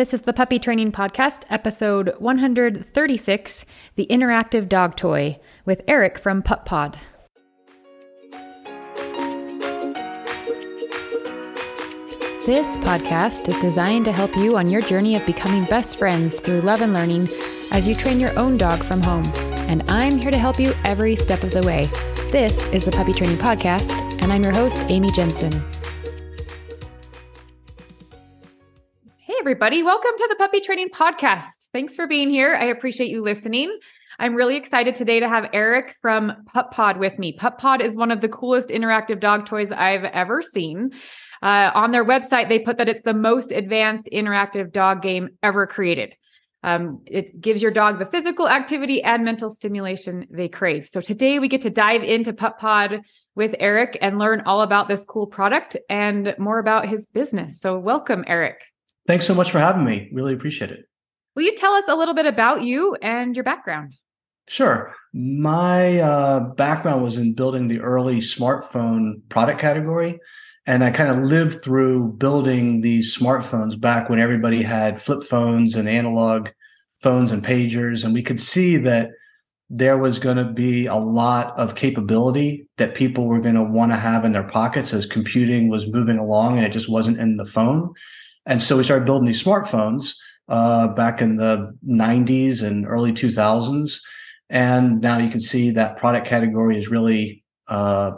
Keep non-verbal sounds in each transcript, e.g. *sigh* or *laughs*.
This is the Puppy Training Podcast, episode 136 The Interactive Dog Toy, with Erick from PupPod. This podcast is designed to help you on your journey of becoming best friends through love and learning as you train your own dog from home. And I'm here to help you every step of the way. This is the Puppy Training Podcast, and I'm your host, Amy Jensen. Everybody. Welcome to the Puppy Training Podcast. Thanks for being here. I appreciate you listening. I'm really excited today to have Erick from PupPod with me. PupPod is one of the coolest interactive dog toys I've ever seen. Uh, on their website, they put that it's the most advanced interactive dog game ever created. Um, it gives your dog the physical activity and mental stimulation they crave. So today we get to dive into PupPod with Erick and learn all about this cool product and more about his business. So welcome, Erick. Thanks so much for having me. Really appreciate it. Will you tell us a little bit about you and your background? Sure. My uh, background was in building the early smartphone product category. And I kind of lived through building these smartphones back when everybody had flip phones and analog phones and pagers. And we could see that there was going to be a lot of capability that people were going to want to have in their pockets as computing was moving along and it just wasn't in the phone. And so we started building these smartphones uh, back in the 90s and early 2000s. And now you can see that product category is really uh,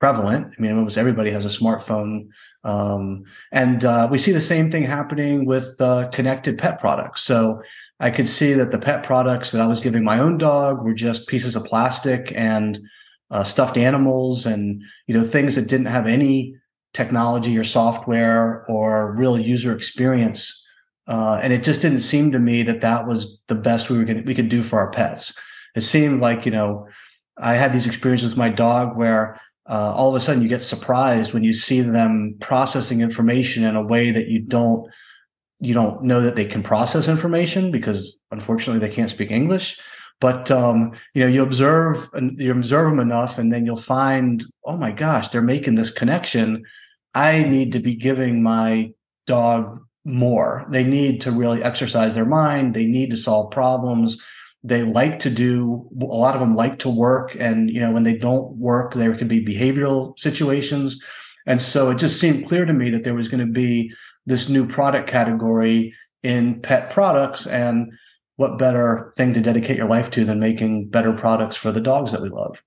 prevalent. I mean, almost everybody has a smartphone. Um, and uh, we see the same thing happening with uh, connected pet products. So I could see that the pet products that I was giving my own dog were just pieces of plastic and uh, stuffed animals and you know things that didn't have any technology or software or real user experience. Uh, and it just didn't seem to me that that was the best we were going we could do for our pets. It seemed like you know I had these experiences with my dog where uh, all of a sudden you get surprised when you see them processing information in a way that you don't you don't know that they can process information because unfortunately they can't speak english but um, you know you observe and you observe them enough and then you'll find oh my gosh they're making this connection i need to be giving my dog more. They need to really exercise their mind. They need to solve problems. They like to do a lot of them like to work. And you know when they don't work there could be behavioral situations. And so it just seemed clear to me that there was going to be this new product category in pet products. And what better thing to dedicate your life to than making better products for the dogs that we love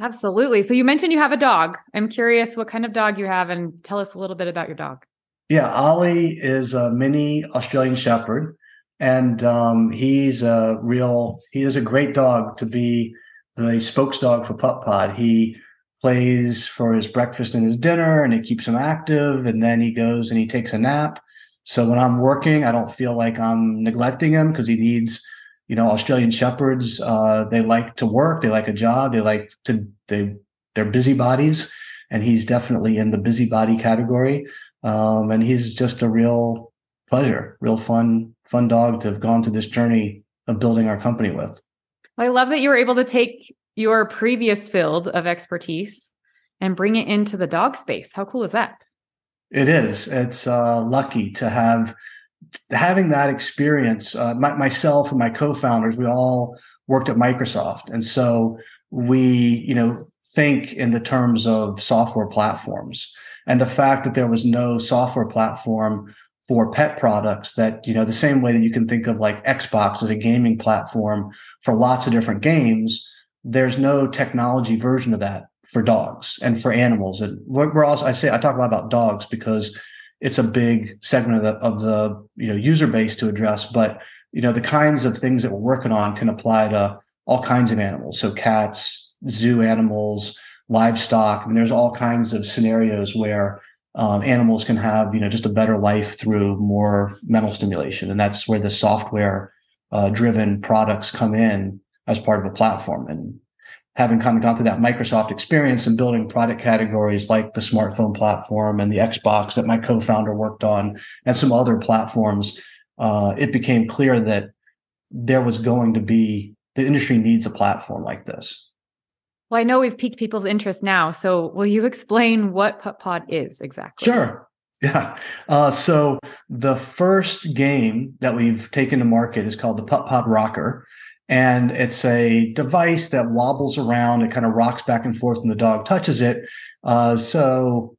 absolutely. So you mentioned you have a dog. I'm curious what kind of dog you have and tell us a little bit about your dog. Yeah ollie is a mini australian shepherd and um, he's a real he is a great dog to be the spokes dog for PupPod. He plays for his breakfast and his dinner and it keeps him active and then he goes and he takes a nap. So when i'm working i don't feel like i'm neglecting him because he needs you know australian shepherds uh, they like to work they like a job they like to they they're busybodies and he's definitely in the busybody category um, and he's just a real pleasure real fun fun dog to have gone through this journey of building our company with. I love that you were able to take your previous field of expertise and bring it into the dog space. How cool is that? It is. It's uh, lucky to have having that experience. Uh, my, myself and my co-founders, we all worked at Microsoft, and so we, you know, think in the terms of software platforms. And the fact that there was no software platform for pet products that you know the same way that you can think of like xbox as a gaming platform for lots of different games there's no technology version of that for dogs and for animals and we're also i say i talk a lot about dogs because it's a big segment of the, of the you know user base to address but you know the kinds of things that we're working on can apply to all kinds of animals. So cats zoo animals livestock. I mean, there's all kinds of scenarios where um, animals can have you know just a better life through more mental stimulation. And that's where the software uh, driven products come in as part of a platform. And having kind of gone through that microsoft experience and building product categories like the smartphone platform and the xbox that my co-founder worked on and some other platforms uh, it became clear that there was going to be the industry needs a platform like this well, I know we've piqued people's interest now. So will you explain what PupPod is exactly? Sure. Yeah. Uh, so the first game that we've taken to market is called the PupPod Rocker. And it's a device that wobbles around. It kind of rocks back and forth when the dog touches it. Uh, so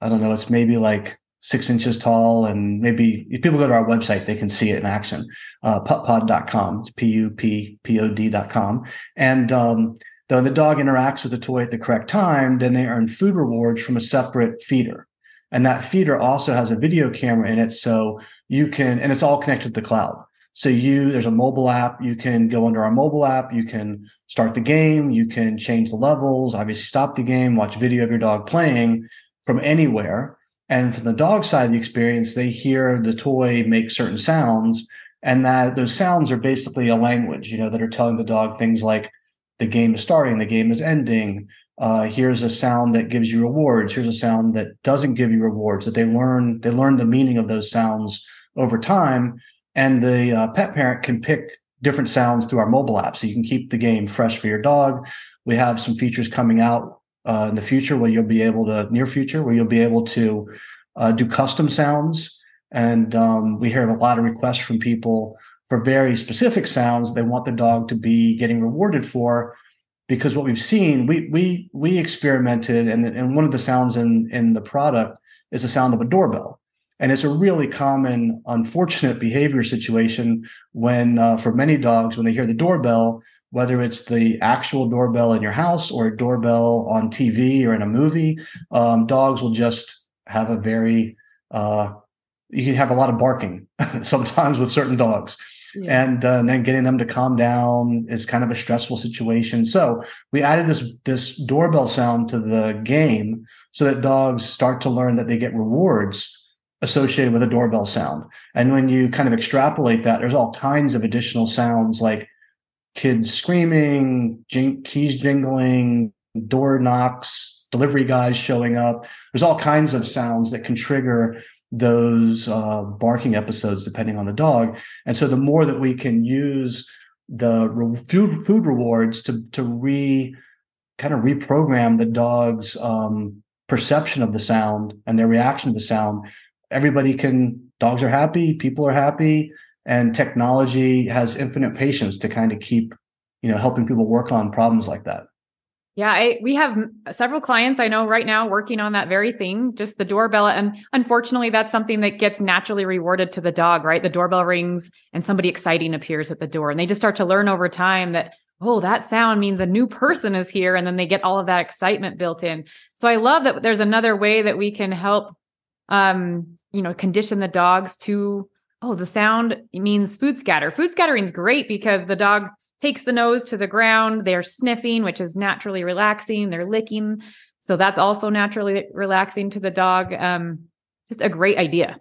I don't know, it's maybe like six inches tall. And maybe if people go to our website, they can see it in action. Uh, puppod.com. It's P U P P O D.com. And um, though the dog interacts with the toy at the correct time, then they earn food rewards from a separate feeder. And that feeder also has a video camera in it. So you can, and it's all connected to the cloud. So you, there's a mobile app. You can go under our mobile app. You can start the game. You can change the levels, obviously stop the game, watch video of your dog playing from anywhere. And from the dog side of the experience, they hear the toy make certain sounds. And that those sounds are basically a language, you know, that are telling the dog things like the game is starting, the game is ending, uh, here's a sound that gives you rewards here's a sound that doesn't give you rewards that they learn they learn the meaning of those sounds over time and the uh, pet parent can pick different sounds through our mobile app. So you can keep the game fresh for your dog. We have some features coming out uh, in the future where you'll be able to near future where you'll be able to uh, do custom sounds. And um, we hear a lot of requests from people for very specific sounds they want the dog to be getting rewarded for. Because what we've seen, we we we experimented, and and one of the sounds in in the product is the sound of a doorbell, and it's a really common, unfortunate behavior situation when uh, for many dogs when they hear the doorbell, whether it's the actual doorbell in your house or a doorbell on TV or in a movie, um, dogs will just have a very uh, you can have a lot of barking *laughs* sometimes with certain dogs yeah. and, uh, and then getting them to calm down is kind of a stressful situation. So we added this this doorbell sound to the game so that dogs start to learn that they get rewards associated with a doorbell sound. And when you kind of extrapolate that, there's all kinds of additional sounds like kids screaming, jing- keys jingling, door knocks, delivery guys showing up. There's all kinds of sounds that can trigger those uh, barking episodes depending on the dog. And so the more that we can use the re- food food rewards to to re kind of reprogram the dog's um, perception of the sound and their reaction to the sound, everybody can. Dogs are happy, people are happy, and technology has infinite patience to kind of keep you know helping people work on problems like that. Yeah, I, we have several clients I know right now working on that very thing, just the doorbell. And unfortunately, that's something that gets naturally rewarded to the dog, right? The doorbell rings and somebody exciting appears at the door. And they just start to learn over time that, oh, that sound means a new person is here. And then they get all of that excitement built in. So I love that there's another way that we can help, um, you know, condition the dogs to, oh, the sound means food scatter. Food scattering is great because the dog takes the nose to the ground. They're sniffing, which is naturally relaxing. They're licking. So that's also naturally relaxing to the dog. Um, just a great idea.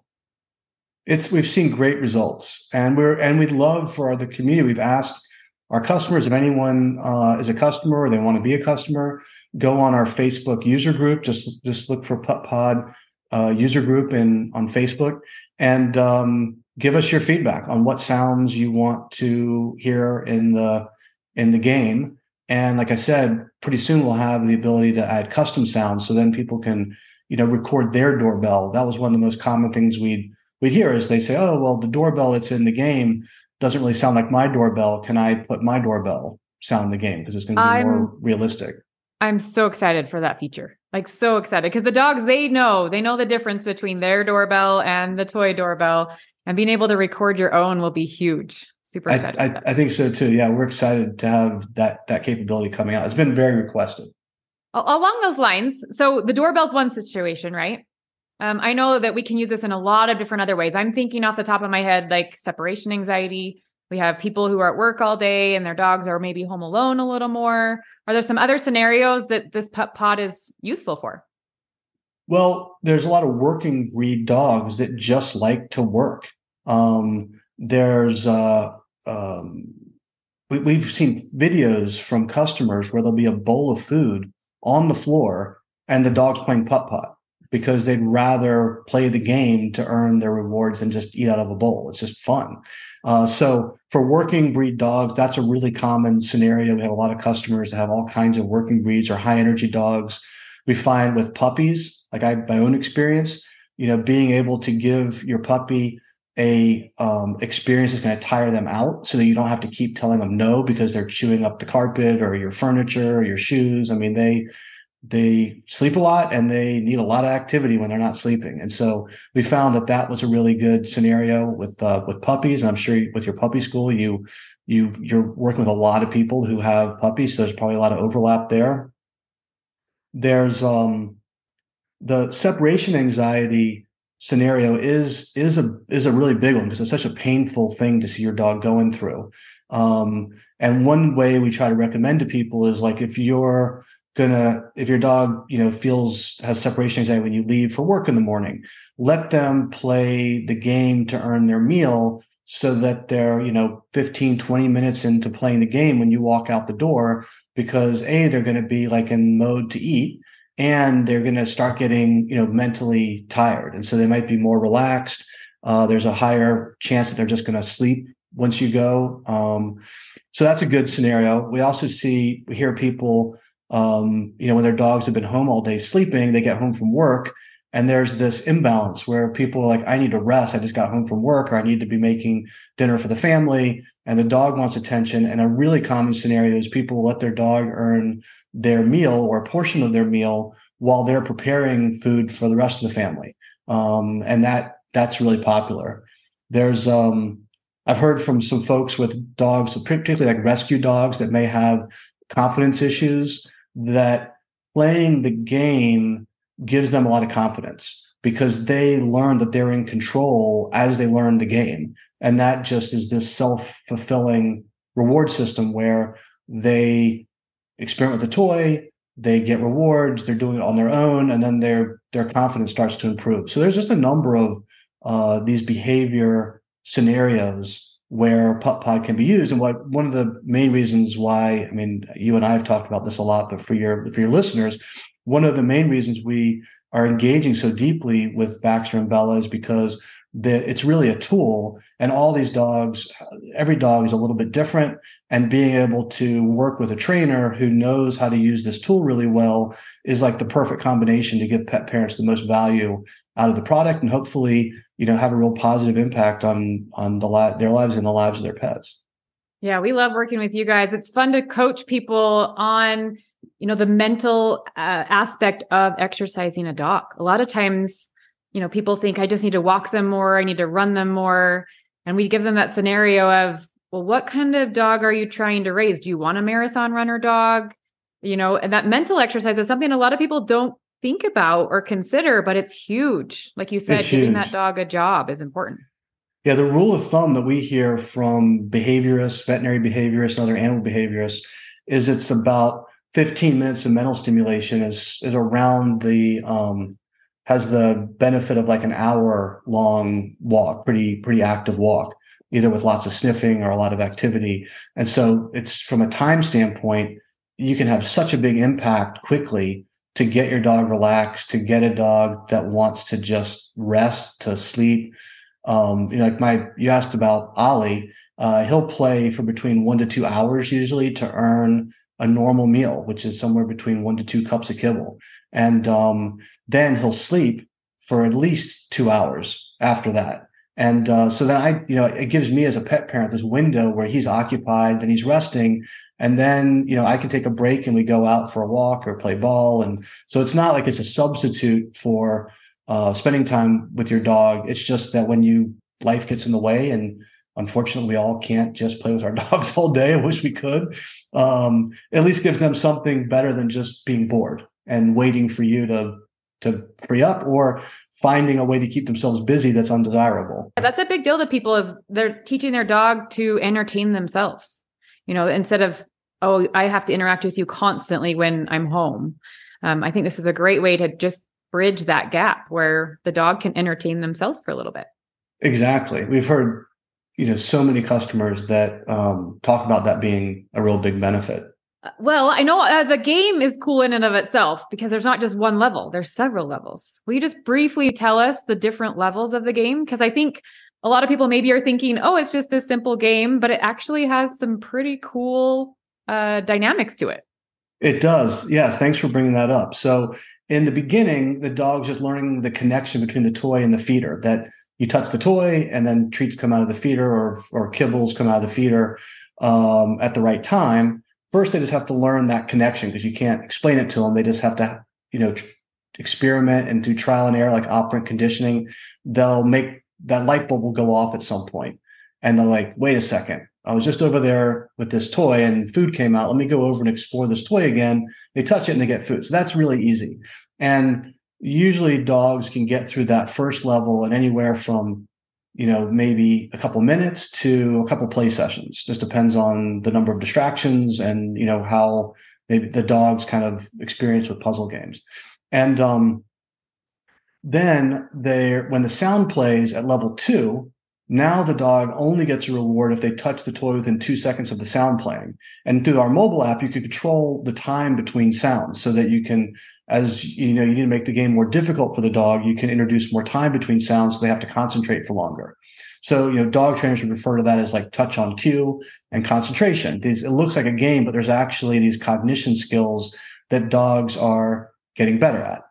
It's we've seen great results, and we're and we'd love for the community. We've asked our customers if anyone uh, is a customer or they want to be a customer, go on our Facebook user group. Just just look for PupPod uh, user group in on Facebook, and um, give us your feedback on what sounds you want to hear in the in the game. And like i said pretty soon we'll have the ability to add custom sounds so then people can you know record their doorbell. That was one of the most common things we'd we'd hear is they say oh well the doorbell that's in the game doesn't really sound like my doorbell. Can i put my doorbell sound in the game? Because it's going to be I'm, more realistic i'm so excited for that feature like so excited because the dogs they know they know the difference between their doorbell and the toy doorbell and being able to record your own will be huge. Super excited. I, I, I, think so too. Yeah, we're excited to have that that capability coming out. It's been very requested. Along those lines, so the doorbell's one situation, right? Um, I know that we can use this in a lot of different other ways. I'm thinking off the top of my head, like separation anxiety. We have people who are at work all day and their dogs are maybe home alone a little more. Are there some other scenarios that this PupPod is useful for? Well, there's a lot of working breed dogs that just like to work. Um, there's uh, um, we, we've seen videos from customers where there'll be a bowl of food on the floor and the dog's playing PupPod because they'd rather play the game to earn their rewards than just eat out of a bowl. It's just fun. Uh, so for working breed dogs, that's a really common scenario. We have a lot of customers that have all kinds of working breeds or high energy dogs. We find with puppies, like I my own experience, you know, being able to give your puppy a um, experience that's going to tire them out so that you don't have to keep telling them no because they're chewing up the carpet or your furniture or your shoes. I mean, they they sleep a lot and they need a lot of activity when they're not sleeping. And so we found that that was a really good scenario with uh, with puppies. And I'm sure with your puppy school, you you you're working with a lot of people who have puppies, so there's probably a lot of overlap there. There's um the separation anxiety scenario is is a is a really big one because it's such a painful thing to see your dog going through. Um, and one way we try to recommend to people is like if you're gonna if your dog you know feels has separation anxiety when you leave for work in the morning let them play the game to earn their meal so that they're you know 15 20 minutes into playing the game when you walk out the door because a they're going to be like in mode to eat and they're going to start getting you know mentally tired. And so they might be more relaxed. Uh, there's a higher chance that they're just going to sleep once you go. Um, so that's a good scenario. We also see we hear people um, you know, when their dogs have been home all day sleeping, they get home from work and there's this imbalance where people are like, I need to rest. I just got home from work or I need to be making dinner for the family and the dog wants attention. And a really common scenario is people let their dog earn their meal or a portion of their meal while they're preparing food for the rest of the family. Um, and that that's really popular. There's um, I've heard from some folks with dogs, particularly like rescue dogs that may have confidence issues that playing the game gives them a lot of confidence because they learn that they're in control as they learn the game. And that just is this self fulfilling reward system where they experiment with the toy, they get rewards, they're doing it on their own, and then their their confidence starts to improve. So there's just a number of uh, these behavior scenarios where PupPod can be used and what one of the main reasons why i mean you and i have talked about this a lot but for your for your listeners one of the main reasons we are engaging so deeply with baxter and bella is because that it's really a tool and all these dogs every dog is a little bit different and being able to work with a trainer who knows how to use this tool really well is like the perfect combination to give pet parents the most value out of the product. And hopefully you know have a real positive impact on on the la- their lives and the lives of their pets. Yeah we love working with you guys. It's fun to coach people on you know the mental uh, aspect of exercising a dog. A lot of times you know people think i just need to walk them more i need to run them more and we give them that scenario of well what kind of dog are you trying to raise? Do you want a marathon runner dog? You know and that mental exercise is something a lot of people don't think about or consider, but it's huge. Like you said, giving that dog a job is important. Yeah, the rule of thumb that we hear from behaviorists, veterinary behaviorists, and other animal behaviorists is it's about 15 minutes of mental stimulation is is around the um, has the benefit of like an hour long walk, pretty pretty active walk, either with lots of sniffing or a lot of activity. And so it's from a time standpoint, you can have such a big impact quickly to get your dog relaxed, to get a dog that wants to just rest, to sleep. Um, you know, like my, you asked about Ollie, uh, he'll play for between one to two hours usually to earn a normal meal, which is somewhere between one to two cups of kibble. And um, then he'll sleep for at least two hours after that. And uh, so then I, you know, it gives me as a pet parent this window where he's occupied, then he's resting, and then you know I can take a break and we go out for a walk or play ball. And so it's not like it's a substitute for uh, spending time with your dog. It's just that when you life gets in the way, and unfortunately we all can't just play with our *laughs* dogs all day. I wish we could. Um, at least gives them something better than just being bored and waiting for you to to free up or finding a way to keep themselves busy that's undesirable. That's a big deal to people is they're teaching their dog to entertain themselves. You know, instead of oh, I have to interact with you constantly when I'm home. Um, I think this is a great way to just bridge that gap where the dog can entertain themselves for a little bit. Exactly. We've heard, you know, so many customers that um, talk about that being a real big benefit. Well, I know uh, the game is cool in and of itself because there's not just one level, there's several levels. Will you just briefly tell us the different levels of the game? Because I think a lot of people maybe are thinking, oh, it's just this simple game, but it actually has some pretty cool uh, dynamics to it. It does. Yes. Thanks for bringing that up. So, in the beginning, the dog's just learning the connection between the toy and the feeder that you touch the toy and then treats come out of the feeder or, or kibbles come out of the feeder um, at the right time. First, they just have to learn that connection because you can't explain it to them. They just have to, you know, experiment and do trial and error, like operant conditioning. They'll make that light bulb will go off at some point, and they're like, "Wait a second, I was just over there with this toy and food came out. Let me go over and explore this toy again. They touch it and they get food. So that's really easy. And usually dogs can get through that first level in anywhere from, you know, maybe a couple minutes to a couple play sessions. Just depends on the number of distractions and, you know, how maybe the dog's kind of experience with puzzle games. And um, then they when the sound plays at level two, now the dog only gets a reward if they touch the toy within two seconds of the sound playing. And through our mobile app, you can control the time between sounds so that you can, as you know, you need to make the game more difficult for the dog. You can introduce more time between sounds so they have to concentrate for longer. So, you know, dog trainers would refer to that as like touch on cue and concentration. These, it looks like a game, but there's actually these cognition skills that dogs are getting better at.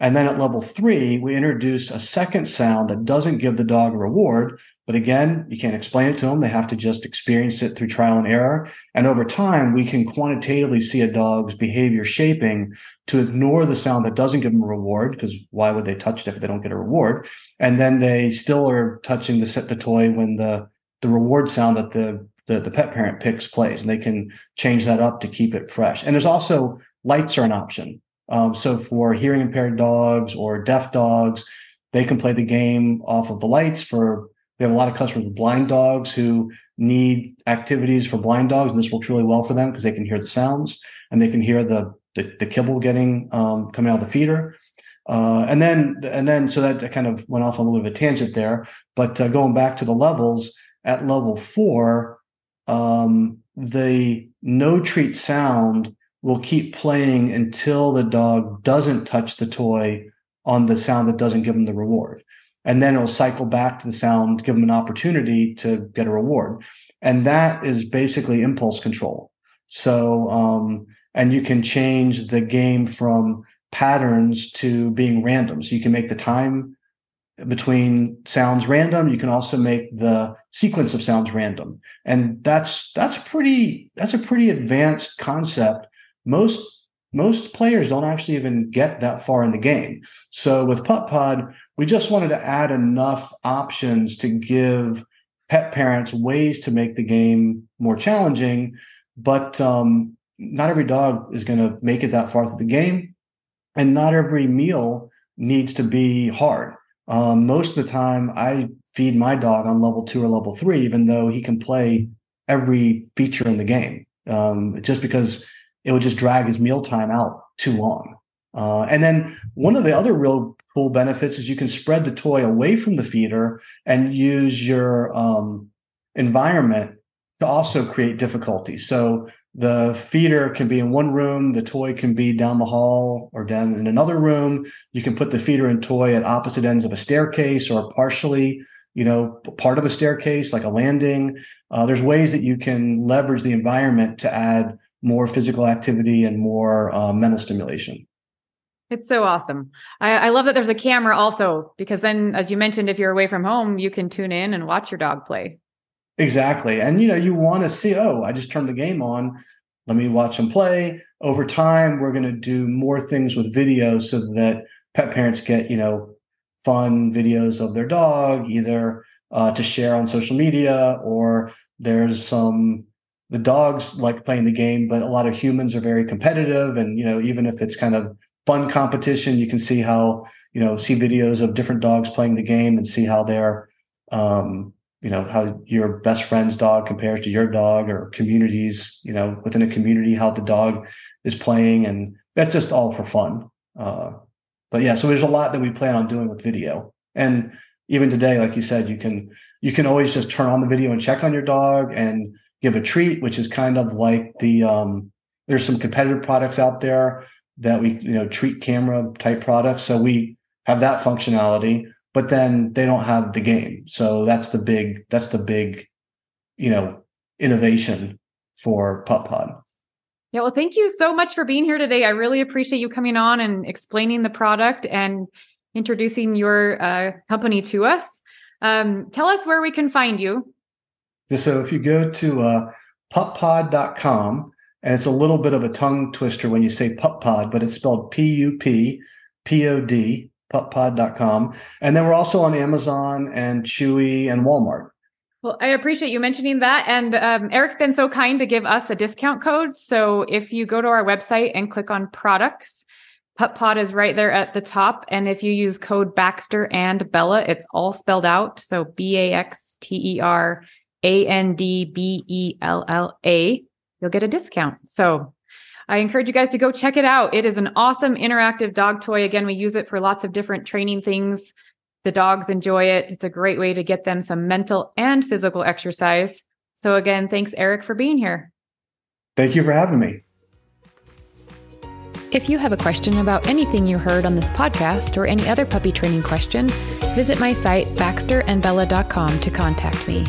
And then at level three, we introduce a second sound that doesn't give the dog a reward. But again, you can't explain it to them. They have to just experience it through trial and error. And over time, we can quantitatively see a dog's behavior shaping to ignore the sound that doesn't give them a reward, because why would they touch it if they don't get a reward? And then they still are touching the set the toy when the the reward sound that the the, the pet parent picks plays, and they can change that up to keep it fresh. And there's also lights are an option. Um, so for hearing impaired dogs or deaf dogs, they can play the game off of the lights. For we have a lot of customers with blind dogs who need activities for blind dogs, and this works really well for them because they can hear the sounds and they can hear the the, the kibble getting um, coming out of the feeder. Uh, and then and then so that kind of went off on a little bit of a tangent there. But uh, going back to the levels at level four, um, the no treat sound will keep playing until the dog doesn't touch the toy on the sound that doesn't give them the reward. And then it'll cycle back to the sound, give them an opportunity to get a reward. And that is basically impulse control. So, um, and you can change the game from patterns to being random. So you can make the time between sounds random. You can also make the sequence of sounds random. And that's, that's pretty, that's a pretty advanced concept most most players don't actually even get that far in the game. So with PupPod, we just wanted to add enough options to give pet parents ways to make the game more challenging. But um, not every dog is going to make it that far through the game, and not every meal needs to be hard. Um, most of the time, I feed my dog on level two or level three, even though he can play every feature in the game. Um, just because it would just drag his mealtime out too long. Uh, and then one of the other real cool benefits is you can spread the toy away from the feeder and use your um, environment to also create difficulty. So the feeder can be in one room, the toy can be down the hall or down in another room. You can put the feeder and toy at opposite ends of a staircase or partially, you know, part of a staircase, like a landing. Uh, there's ways that you can leverage the environment to add more physical activity and more uh, mental stimulation. It's so awesome. I, I, love that there's a camera also, because then, as you mentioned, if you're away from home, you can tune in and watch your dog play. Exactly. And, you know, you want to see, oh, I just turned the game on. Let me watch them play. Over time, we're going to do more things with video so that pet parents get, you know, fun videos of their dog, either uh, to share on social media or there's some the dogs like playing the game, but a lot of humans are very competitive. And, you know, even if it's kind of fun competition, you can see how, you know, see videos of different dogs playing the game and see how they're, um, you know, how your best friend's dog compares to your dog or communities, you know, within a community, how the dog is playing. And that's just all for fun. Uh, but yeah, so there's a lot that we plan on doing with video. And even today, like you said, you can, you can always just turn on the video and check on your dog and, give a treat, which is kind of like the um, there's some competitive products out there that we you know treat camera type products. So we have that functionality, but then they don't have the game. So that's the big that's the big you know innovation for PupPod. Yeah, well, thank you so much for being here today. I really appreciate you coming on and explaining the product and introducing your uh, company to us. Um, tell us where we can find you. So if you go to uh, puppod.com, and it's a little bit of a tongue twister when you say puppod, but it's spelled P U P P O D, puppod.com. And then we're also on Amazon and Chewy and Walmart. Well, I appreciate you mentioning that. And um, Erick's been so kind to give us a discount code. So if you go to our website and click on products, PupPod is right there at the top. And if you use code Baxter and Bella, it's all spelled out. So B A X T E R A N D B E L L A, you'll get a discount. So I encourage you guys to go check it out. It is an awesome interactive dog toy. Again, we use it for lots of different training things the dogs enjoy it. It's a great way to get them some mental and physical exercise. So, again, thanks, Erick, for being here. Thank you for having me. If you have a question about anything you heard on this podcast or any other puppy training question, visit my site, baxterandbella.com, to contact me.